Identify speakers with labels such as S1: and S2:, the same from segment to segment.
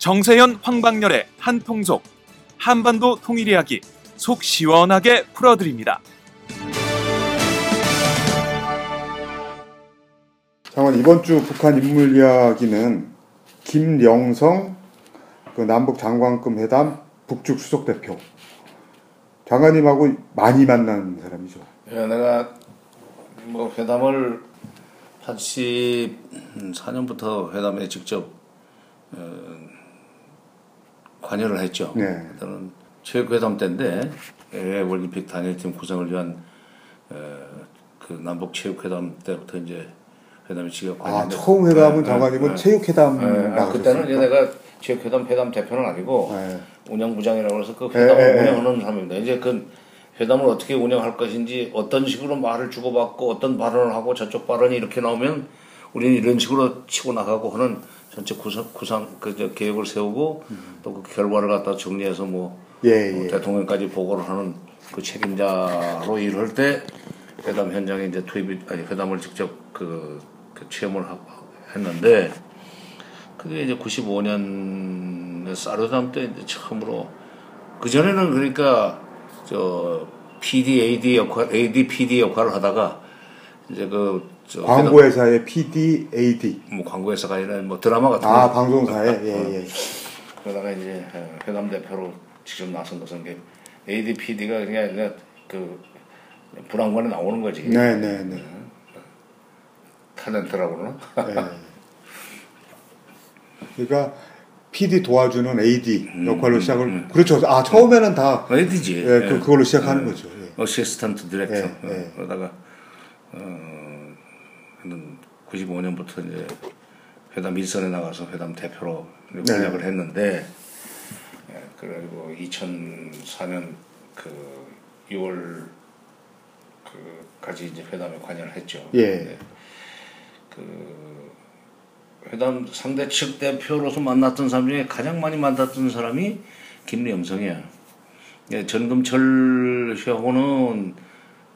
S1: 정세현 황방열의 한통속 한반도 통일 이야기 속 시원하게 풀어드립니다.
S2: 장관 이번 주 북한 인물 이야기는 김영성 그 남북 장관급 회담 북측 수석 대표 장관님하고 많이 만난 사람이죠.
S3: 예, 내가 뭐 회담을 84년부터 회담에 직접 어, 관여를 했죠.
S2: 네.
S3: 저는 체육회담 때인데 해 올림픽 단일팀 구성을 위한 어, 그 남북 체육회담 때부터 이제 회담에 직접
S2: 아
S3: 관여했는데
S2: 처음 회담은
S3: 네,
S2: 장관님은
S3: 네.
S2: 체육회담
S3: 예, 아? 그때는 이제 내가 체육회담 회담 대표는 아니고
S2: 네.
S3: 운영부장이라고 해서 그
S2: 예,
S3: 회담을
S2: 예, 예.
S3: 운영하는 사람입니다. 이제 그 회담을 어떻게 운영할 것인지 어떤 식으로 말을 주고받고 어떤 발언을 하고 저쪽 발언이 이렇게 나오면 우리는 이런 식으로 치고 나가고 하는 전체 구상, 구상 그저 계획을 세우고 또그 결과를 갖다 정리해서 뭐
S2: 예,
S3: 뭐
S2: 예.
S3: 대통령까지 보고를 하는 그 책임자로 일할 때 회담 현장에 이제 투입이 아니 회담을 직접 그, 그 체험을 하고 했는데 그게 이제 95년 사르담 때 이제 처음으로 그 전에는 그러니까 저 PD, AD 역할, AD, PD 역할을 하다가 이제 그저
S2: 광고회사의 PD, AD.
S3: 뭐 광고회사가 아니라 뭐 드라마 같은 아거
S2: 방송사에 예, 예.
S3: 그러다가 이제 어, 회담 대표로 직접 나선 것은 게 AD, PD가 그냥 그 불안관에 나오는 거지.
S2: 네, 네, 네.
S3: 탤런트라고 그러나?
S2: 예. 그러니까 PD 도와주는 AD 역할로 시작을 그렇죠. 아 처음에는 다
S3: AD지.
S2: 예, 그, 그걸로 시작하는 거죠. 예.
S3: assistant director.
S2: 예,
S3: 어,
S2: 예.
S3: 그러다가 어, 한 95년부터 이제 회담 일선에 나가서 회담 대표로
S2: 네.
S3: 활약을 했는데 예, 그리고 2004년 그 6월 그까지 이제 회담에 관여를 했죠.
S2: 예.
S3: 네. 그 회담 상대 측 대표로서 만났던 사람 중에 가장 많이 만났던 사람이 김영성이야. 예, 전금철 씨하고는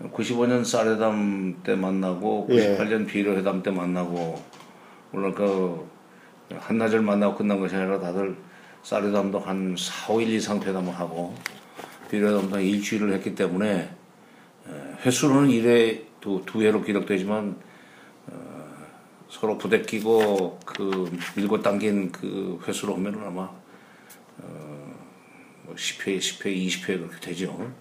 S3: 95년 쌀회담 때 만나고
S2: 예.
S3: 98년 비료회담 때 만나고 물론 그 한나절 만나고 끝난 것이 아니라 다들 쌀회담도 한 4, 5일 이상 회담을 하고 비료회담도 한 일주일을 했기 때문에 에, 횟수로는 1회 두, 두 회로 기록되지만 어, 서로 부대끼고 그 밀고 당긴 그 횟수로 하면은 아마 뭐 10회, 10회, 20회 그렇게 되죠.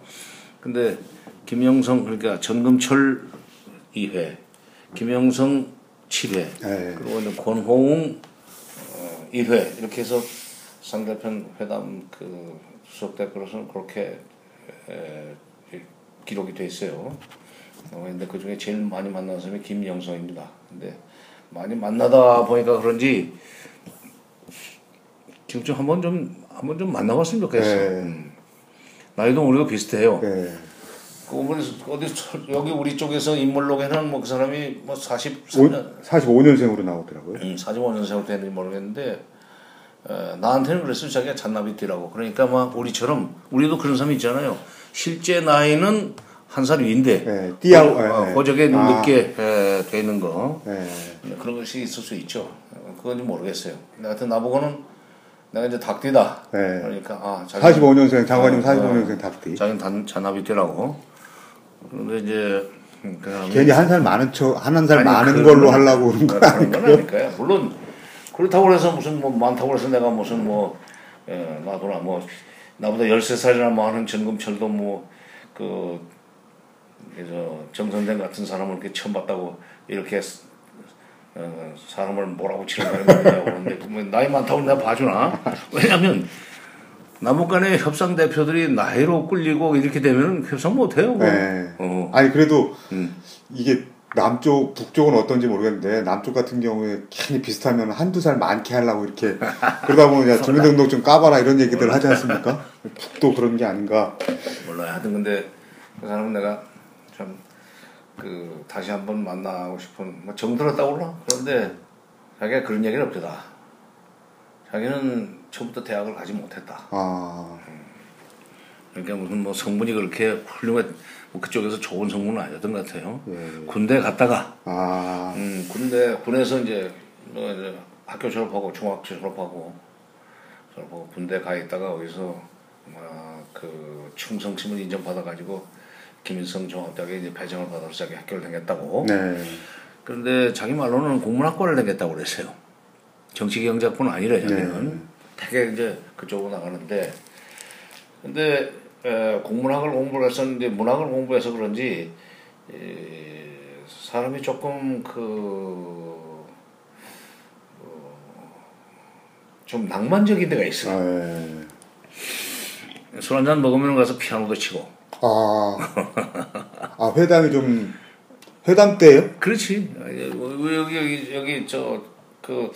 S3: 근데 김영성 그러니까 전금철 2회, 김영성 7회,
S2: 예.
S3: 그리고 이제 권호웅 어, 1회 이렇게 해서 상대편 회담 그 수석 대표로서는 그렇게 에, 기록이 돼 있어요. 어, 근데 그 중에 제일 많이 만난 사람이 김영성입니다. 근데 많이 만나다 보니까 그런지 지금 좀 한번 좀 한번 좀 만나봤으면 좋겠어.
S2: 네.
S3: 음. 나이도 우리가 비슷해요.
S2: 예.
S3: 그 어디 여기 우리 쪽에서 인물록에는 뭐 그 사람이 뭐
S2: 오,
S3: 43년
S2: 45년생으로 나오더라고요.
S3: 음, 45년생으로 되는지 모르겠는데 어, 나한테는 그랬어요 자기가 잔나비띠라고 그러니까 막 우리처럼 우리도 그런 사람이 있잖아요 실제 나이는 한 살 위인데
S2: 예, 띠하고,
S3: 호- 어. 호적에
S2: 아.
S3: 늦게 에, 되는 거
S2: 예.
S3: 네, 그런 것이 있을 수 있죠 어, 그건 모르겠어요 근데 하여튼 나보고는 내가 이제 닭띠다
S2: 네.
S3: 그러니까 아 자기
S2: 45년생 장관님
S3: 어,
S2: 45년생 닭띠.
S3: 자기는 단, 잔나비띠라고 그런데 이제 음, 그
S2: 괜히 한 살 많은 척한 살
S3: 아니,
S2: 많은 걸로
S3: 건-
S2: 하려고 그런 거.
S3: 아닐까요? 물론 그렇다고 해서 무슨 뭐 많다고 해서 내가 무슨 뭐 예, 나도나 뭐 나보다 13살이나 많은 전금철도 뭐그 그래서 정선생 같은 사람을 이렇게 처음 봤다고 이렇게 어, 사람을 뭐라고 치는 있냐고 그러는데 뭐 나이 많다고 내가 봐주나? 왜냐면 남북 간의 협상 대표들이 나이로 끌리고 이렇게 되면 협상 못 해요.
S2: 네.
S3: 어.
S2: 아니 그래도
S3: 음.
S2: 이게 남쪽 북쪽은 어떤지 모르겠는데 남쪽 같은 경우에 괜히 비슷하면 한두 살 많게 하려고 이렇게 그러다 보면 야 주민등록 좀 까봐라 이런 얘기들 하지 않습니까? 북도 그런 게 아닌가.
S3: 몰라요. 하여튼 근데 그 사람은 내가 참 그 다시 한번 만나고 싶은 뭐 정들었다고 그러나 그런데 자기가 그런 얘기를 없더라. 자기는 처음부터 대학을 가지 못했다.
S2: 아
S3: 그러니까 무슨 뭐 성분이 그렇게 훌륭해 뭐 그쪽에서 좋은 성분은 아니었던 것 같아요.
S2: 예.
S3: 군대 갔다가
S2: 아,
S3: 음, 군대 군에서 이제 뭐 이제 학교 졸업하고 중학교 졸업하고 보고 군대 가 있다가 거기서 막그 충성심을 인정받아 가지고 김일성 종합대학에 이제 배정을 받아서 자기 학교를 다녔다고.
S2: 네.
S3: 그런데 자기 말로는 국문학과를 다녔다고 그랬어요. 정치경제학부는 아니래 자기는. 되게 이제 그쪽으로 나가는데 근데 에, 국문학을 공부를 했었는데 문학을 공부해서 그런지 에, 사람이 조금 그 어, 좀 낭만적인 데가 있어요.
S2: 아, 예.
S3: 술 한잔 먹으면 가서 피아노도 치고.
S2: 아, 아 회담이 좀 회담 때요?
S3: 그렇지. 아, 여기 여기 여기, 여기 저 그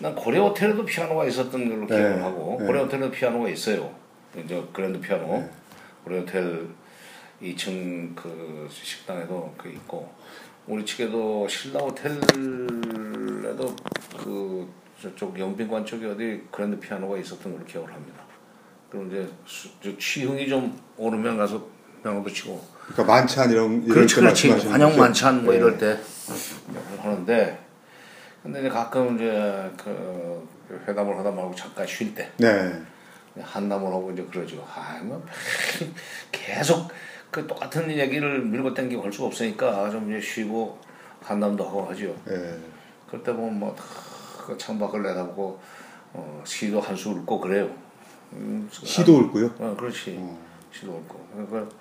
S3: 난 고래 호텔에도 피아노가 있었던 걸로
S2: 네,
S3: 기억을 하고
S2: 네.
S3: 고래 호텔에도 피아노가 있어요. 이제 그랜드 피아노.
S2: 네.
S3: 고래 호텔 2층 그 식당에도 그 있고 우리 측에도 신라 호텔에도 그 저쪽 영빈관 쪽에 어디 그랜드 피아노가 있었던 걸로 기억을 합니다. 그럼 이제 수, 저 취흥이 좀 오르면 가서 피아노도 치고
S2: 그러니까 만찬 이런
S3: 그렇지
S2: 때
S3: 그렇지 환영? 만찬 뭐
S2: 네.
S3: 이럴 때 하는데 근데 이제 가끔 이제 그 회담을 하다 말고 잠깐 쉴 때
S2: 네.
S3: 한담을 하고 이제 그러죠. 아 뭐 계속 그 똑같은 얘기를 밀고 당기고 할 수가 없으니까 좀 이제 쉬고 한담도 하고 하죠.
S2: 예.
S3: 그럴 때 보면 뭐그 창밖을 내다보고 어, 시도 한수 읊고 그래요. 음,
S2: 시도 읊고요.
S3: 어, 그렇지. 시도 읊고. 그러니까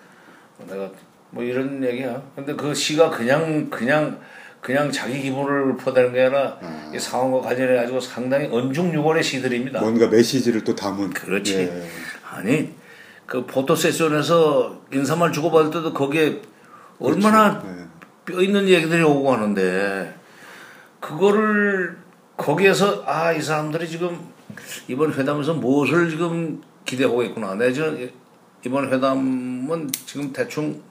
S3: 내가 뭐 이런 얘기야. 근데 그 시가 그냥 그냥 그냥 자기 기분을 읊어대는 게 아니라 이 상황과 관련해 가지고 상당히 언중유골의 시들입니다.
S2: 뭔가 메시지를 또 담은.
S3: 그렇지.
S2: 예.
S3: 아니 그 포토 세션에서 인사말 주고받을 때도 거기에 얼마나
S2: 네.
S3: 뼈 있는 얘기들이 오고 가는데 그거를 거기에서 아 이 사람들이 지금 이번 회담에서 무엇을 지금 기대하고 있구나. 내저 이번 회담은 지금 대충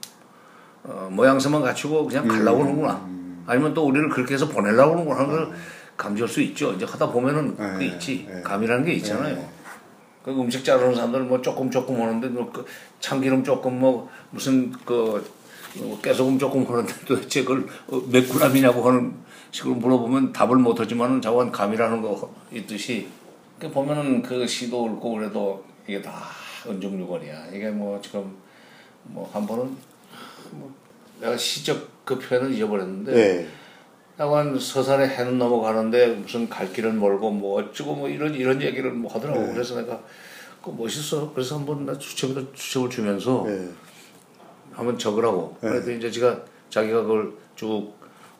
S3: 어, 모양새만 갖추고 그냥 가려고 하는구나. 아니면 또 우리를 그렇게 해서 보내려고 하는 걸 감지할 수 있죠. 이제 하다 보면은 그게
S2: 네,
S3: 있지.
S2: 네.
S3: 감이라는 게 있잖아요. 그 음식 자르는 사람들 뭐 조금 조금 하는데 뭐 그 참기름 조금 뭐 무슨 그 어, 깨소금 조금 하는데 도대체 그걸 어, 몇 그램이냐고 하는 식으로 물어보면 답을 못하지만은 자원 감이라는 거 있듯이 그 보면은 그 시도 읊고 그래도 이게 다 은중유건이야. 이게 뭐 지금 뭐 한 번은 뭐 내가 시적 그 표현을 잊어버렸는데
S2: 네.
S3: 약간 서산에 해는 넘어가는데 무슨 갈 길은 멀고 뭐 어쩌고 뭐 이런 이런 얘기를 뭐 하더라고
S2: 네.
S3: 그래서 내가 그 멋있어 그래서 한번 나 수첩에다 수첩을 주면서
S2: 네.
S3: 한번 적으라고
S2: 네.
S3: 그래도 이제 제가 자기가 그걸 쭉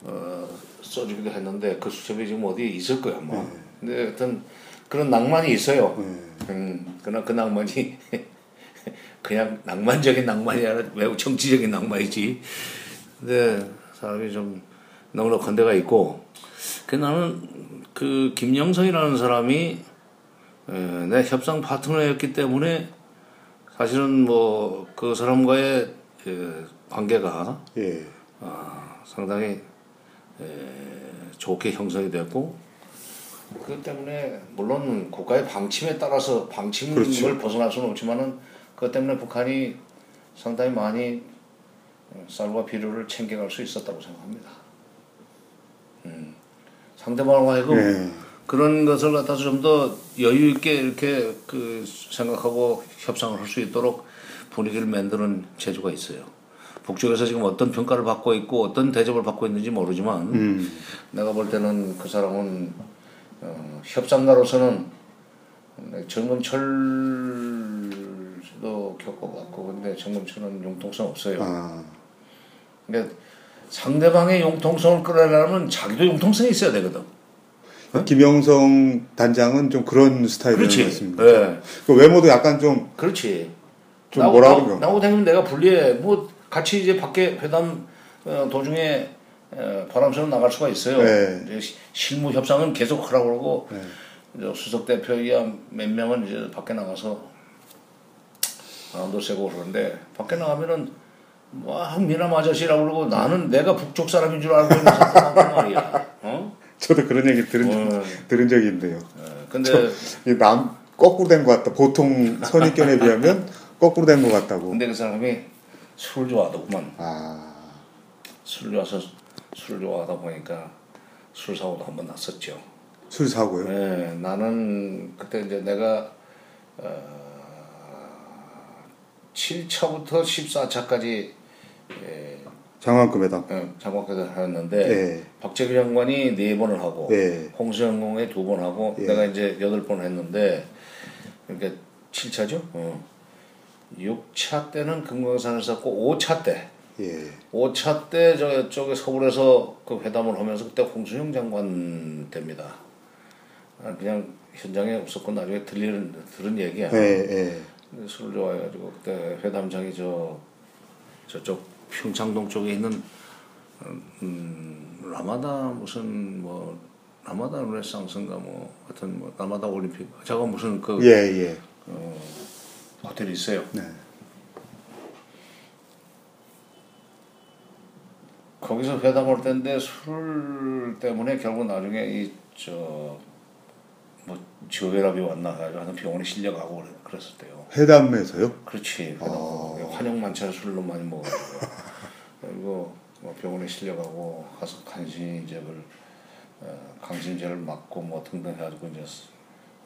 S3: 어, 써주기도 했는데 그 수첩이 지금 어디에 있을 거야 아마
S2: 네.
S3: 근데 하여튼 그런 낭만이 있어요
S2: 네.
S3: 음, 그러나 그 낭만이 그냥 낭만적인 낭만이 아니라 매우 정치적인 낭만이지. 근데 사람이 좀 너무나 건대가 있고, 그 나는 그 김영성이라는 사람이 에, 내 협상 파트너였기 때문에 사실은 뭐 그 사람과의 에, 관계가
S2: 예.
S3: 아, 상당히 에, 좋게 형성이 됐고 그 때문에 물론 국가의 방침에 따라서 방침을
S2: 그렇죠.
S3: 벗어날 수는 없지만은 그것 때문에 북한이 상당히 많이 어, 쌀과 비료를 챙겨갈 수 있었다고 생각합니다. 음, 상대방과 하여금
S2: 네.
S3: 그런 것을 갖다서 좀 더 여유 있게 이렇게 그 생각하고 협상을 할 수 있도록 분위기를 만드는 재주가 있어요. 북쪽에서 지금 어떤 평가를 받고 있고 어떤 대접을 받고 있는지 모르지만
S2: 음.
S3: 내가 볼 때는 그 사람은 어, 협상가로서는 정금철도 겪어봤고 근데 정금철은 융통성 없어요.
S2: 아.
S3: 그러니까 상대방의 융통성을 끌어내려면 자기도 융통성이 있어야 되거든.
S2: 김영성 단장은 좀 그런
S3: 그렇지.
S2: 같습니다.
S3: 예.
S2: 그 외모도 약간 좀
S3: 그렇지.
S2: 좀
S3: 나하고-
S2: 뭐라 그러죠?
S3: 나하고 다니면 내가 불리해. 뭐 같이 이제 밖에 회담 어, 도중에 어, 바람 쐬러 나갈 수가 있어요.
S2: 네.
S3: 실무 협상은 계속 하라고 그러고
S2: 네.
S3: 수석 대표야 몇 명은 이제 밖에 나가서 바람도 쐬고 그러는데 밖에 나가면은 막 미남 아저씨라고 그러고 나는 내가 북쪽 사람인 줄 알고 있는 사람단 말이야. 어?
S2: 저도 그런 얘기 들은 적,
S3: 어.
S2: 들은 적이 있는데요.
S3: 어, 근데
S2: 이남 거꾸로 된 것 같다. 보통 선입견에 비하면 거꾸로 된 것 같다고.
S3: 근데 그 사람이 술 좋아하더구만.
S2: 아.
S3: 술 좋아서 술 좋아하다 보니까 술 사고도 한 번 났었죠.
S2: 술 사고요.
S3: 네, 나는 그때 이제 내가 어, 7차부터 14차까지
S2: 장관급 회담.
S3: 장관회담 하였는데
S2: 예.
S3: 박재규 장관이 네 번을 하고
S2: 예.
S3: 홍수영공에 두번 하고
S2: 예.
S3: 내가 이제 여덟 번 했는데 그러니까 7차죠. 어. 6차 때는 금강산을 썼고 5차 때
S2: 예.
S3: 5차 때 저쪽에 서울에서 그 회담을 하면서 그때 홍수영 장관 때입니다. 아, 그냥 현장에 없었고 나중에 들리는 들은 얘기야.
S2: 예. 예.
S3: 술을 좋아해가지고 그때 회담장이 저 저쪽 평창동 쪽에 있는 음, 라마다 무슨 뭐 라마다 르네상스인가 뭐 하여튼 뭐 라마다 올림픽 저거 무슨 그
S2: 예. 예.
S3: 호텔이 있어요.
S2: 네.
S3: 거기서 회담할 때인데 술 때문에 결국 나중에 이 저 뭐 지혈압이 왔나 가지고 하여튼 병원에 실려가고 때요.
S2: 회담에서요?
S3: 그렇지. 회담 환영 만찬 술로 많이 먹어가지고 그리고 뭐 병원에 실려가고 가서 간신제를 어, 강신제를 맞고 뭐 등등 해가지고 이제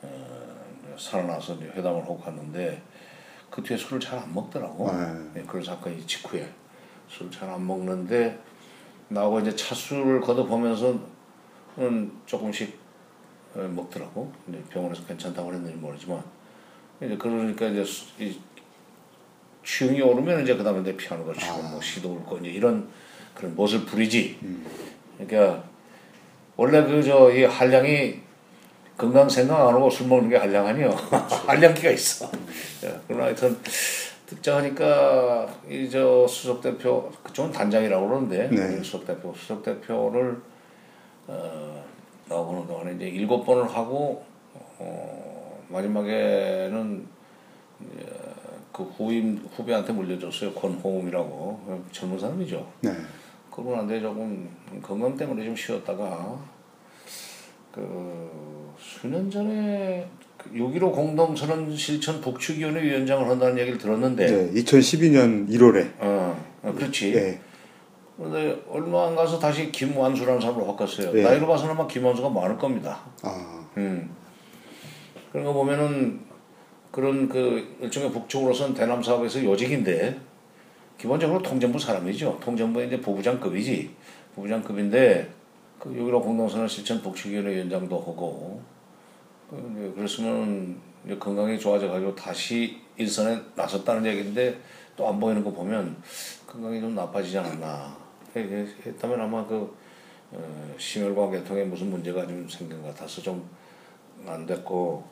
S3: 어, 이제 살아나서 이제 회담을 하고 갔는데 그 뒤에 술을 잘 안 먹더라고.
S2: 아.
S3: 네, 그런 사건이 직후에 술잘안 먹는데 나하고 이제 차술을 거듭하면서는 조금씩 어, 먹더라고. 이제 병원에서 괜찮다고 그랬는지 모르지만 이제 그러니까 이제 수- 이 취응이 오르면 이제 그다음에 내 피아노를 치고 뭐 시도 올거 이제 이런 그런 멋을 부리지. 그러니까 원래 그 저 이 한량이 건강 생각 안 하고 술 먹는 게 한량 아니요. 한량기가 있어. 예, 그러나 하여튼 듣자 하니까 이 저 수석 대표 그쪽은 단장이라고 그러는데
S2: 네.
S3: 수석 대표 수석 대표를 어, 나오는 동안에 이제 일곱 번을 하고 어, 마지막에는 그 후임 후배한테 물려줬어요 권호음이라고 젊은 사람이죠.
S2: 네.
S3: 그러고 난데 조금 건강 때문에 좀 쉬었다가 그 수년 전에 그6.15 공동선언 실천 북측위원회 위원장을 한다는 얘기를 들었는데
S2: 네. 2012년 1월에.
S3: 어, 어 그렇지.
S2: 예.
S3: 근데 얼마 안 가서 다시 김완수라는 사람으로 바꿨어요.
S2: 예.
S3: 나이로 봐서는 아마 김완수가 많을 겁니다.
S2: 아.
S3: 음. 그런 거 보면은 그런 그 일종의 북쪽으로선 대남 사업에서 요직인데 기본적으로 통전부 사람이죠. 통전부의 이제 부부장급이지. 부부장급인데 그6.15 공동선언 실천 북측위원회 위원장도 하고 그 그랬으면 건강이 좋아져 가지고 다시 일선에 나섰다는 얘기인데 또 안 보이는 거 보면 건강이 좀 나빠지지 않았나. 했다면 아마 그 어, 심혈관 계통에 무슨 문제가 좀 생긴 것 같아서 좀 안 됐고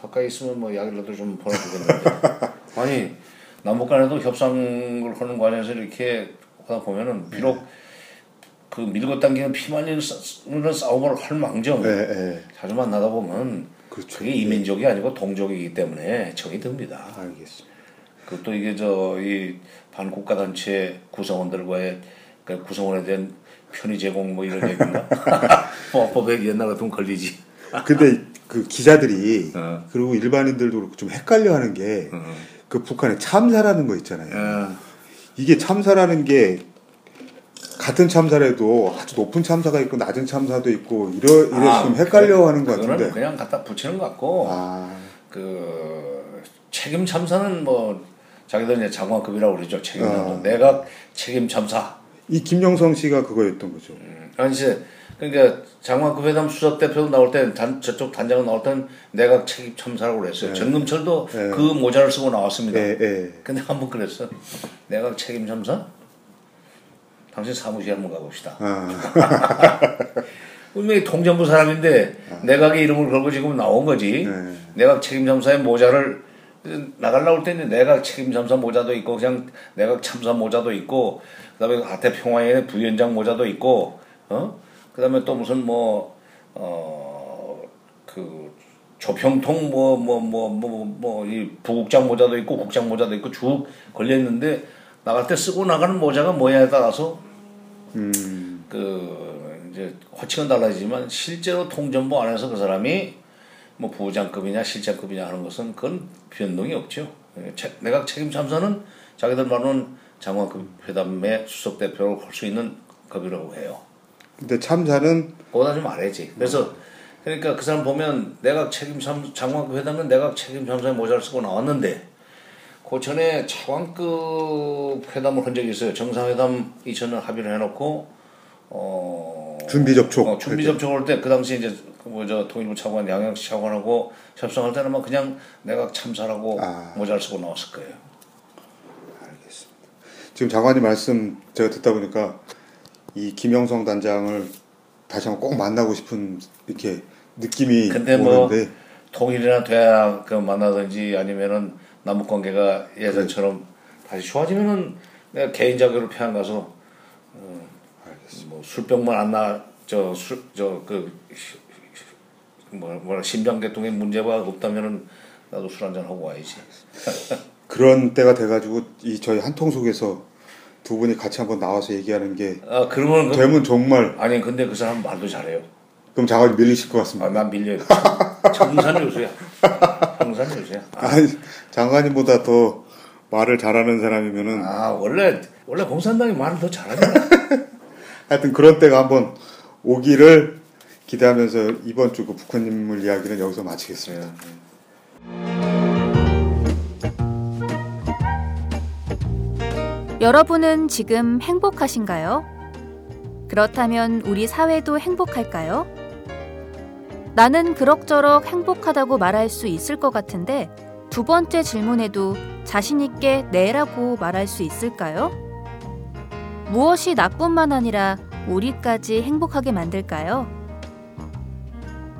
S3: 가까이 있으면 뭐 약이라도 좀 보내주겠는데 아니 남북 간에도 협상을 하는 과정에서 이렇게 하다 보면은 비록 그 밀고 당기는 피말리는 싸- 싸움을 할 망정
S2: 예. 예.
S3: 자주 만나다 보면
S2: 그렇죠.
S3: 그게 이민족이 아니고 동족이기 때문에 정이 듭니다.
S2: 알겠습니다.
S3: 그것도 이게 저 이 반국가 단체 구성원들과의 그 구성원에 대한 편의 제공 뭐 이런 얘기인가? 뭐 법에 옛날 같으면 걸리지.
S2: 근데 그 기자들이
S3: 어.
S2: 그리고 일반인들도 그렇고 좀 헷갈려 하는 게 그 북한에 참사라는 거 있잖아요.
S3: 예.
S2: 이게 참사라는 게 같은 참사라도 아주 높은 참사가 있고 낮은 참사도 있고 이러 이래 좀 헷갈려 하는 것
S3: 아, 그거는
S2: 같은데.
S3: 그냥 갖다 붙이는 것 같고
S2: 아.
S3: 그 책임 참사는 뭐 자기들 이제 장관급이라고 그러죠. 책임 참사.
S2: 어.
S3: 내각 책임 참사.
S2: 이 김영성 씨가 그거였던 거죠.
S3: 아니 이제 그러니까 장관급 회담 수석 대표 나올 때 단, 저쪽 단장은 나올 때는 내각 책임 참사라고 그랬어요. 정금철도
S2: 네.
S3: 그 모자를 쓰고 나왔습니다.
S2: 예, 예.
S3: 근데 한 번 그랬어. 내각 책임 참사? 당신 사무실 한번 가봅시다.
S2: 아.
S3: 분명히 통전부 사람인데 내각의 이름을 걸고 지금 나온 거지.
S2: 네.
S3: 내각 책임 참사의 모자를 나가려고 할 때는 내각 책임 참사 모자도 있고 그냥 내각 참사 모자도 있고 그다음에 아태 평화의 부위원장 모자도 있고 어 그다음에 또 무슨 뭐, 뭐어그 조평통 뭐 뭐 뭐 뭐 뭐 이 부국장 모자도 있고 국장 모자도 있고 쭉 걸려 있는데 나갈 때 쓰고 나가는 모자가 뭐냐에 따라서
S2: 음.
S3: 그 이제 호칭은 달라지지만 실제로 통전부 안에서 그 사람이 뭐 부장급이냐 실장급이냐 하는 것은 그건 변동이 없죠. 예, 책- 내각 책임 참사는 자기들 말로는 장관급 회담의 수석 대표를 할 수 있는 급이라고 해요.
S2: 근데 참사는
S3: 그거다 좀 알아야지. 그래서 그러니까 그 사람 보면 내각 책임 참 장관급 회담은 내각 책임 참사에 모자를 쓰고 나왔는데 그 전에 차관급 회담을 한 적이 있어요. 정상회담 2000년 합의를 해놓고 어
S2: 준비 접촉.
S3: 어, 준비 접촉을 할 때 그 당시 이제 그뭐저 통일부 차관 양양시 차관하고 협상할 때는 막 그냥 내각 참사라고
S2: 아.
S3: 모자를 쓰고 나왔을 거예요.
S2: 지금 장관님 말씀 제가 듣다 보니까 이 김영성 단장을 다시 한번 꼭 만나고 싶은 이렇게 느낌이
S3: 근데 뭐
S2: 오는데
S3: 통일이나 돼야 그 만나든지 아니면은 남북 관계가 예전처럼 다시 좋아지면은 내가 개인 자격으로 평양 가서 어, 뭐 술병만 안 나 저 술 저 그 뭐라 뭐라 신병계통의 문제가 없다면은 나도 술 한잔 하고 와야지.
S2: 그런 때가 돼가지고 이 저희 한통 속에서 두 분이 같이 한번 나와서 얘기하는 게
S3: 아 그러면 그,
S2: 되면 정말
S3: 아니 근데 그 사람 말도 잘해요.
S2: 그럼 장관님 밀리실 것 같습니다.
S3: 아, 난 밀려요. 청산 요소야. 청산 요소야.
S2: 아니 장관님보다 더 말을 잘하는 사람이면은
S3: 아 원래 원래 공산당이 말을 더 잘하잖아.
S2: 하여튼 그런 때가 한번 오기를 기대하면서 이번 주 그 북한 인물 이야기는 여기서 마치겠습니다.
S4: 여러분은 지금 행복하신가요? 그렇다면 우리 사회도 행복할까요? 나는 그럭저럭 행복하다고 말할 수 있을 것 같은데 두 번째 질문에도 자신있게 네라고 말할 수 있을까요? 무엇이 나뿐만 아니라 우리까지 행복하게 만들까요?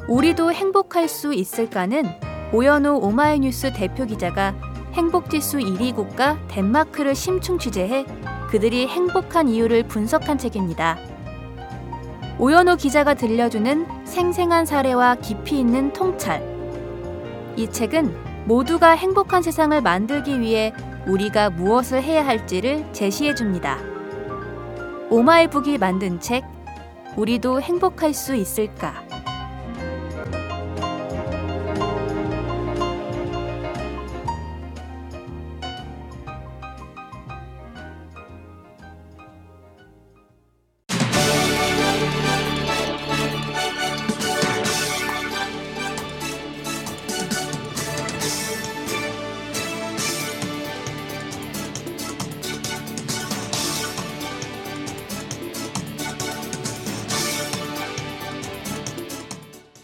S4: 우리도 행복할 수 있을까는 오연우 오마이뉴스 대표 기자가 행복지수 1위 국가 덴마크를 심층 취재해 그들이 행복한 이유를 분석한 책입니다. 오연호 기자가 들려주는 생생한 사례와 깊이 있는 통찰. 이 책은 모두가 행복한 세상을 만들기 위해 우리가 무엇을 해야 할지를 제시해 줍니다. 오마이북이 만든 책, 우리도 행복할 수 있을까?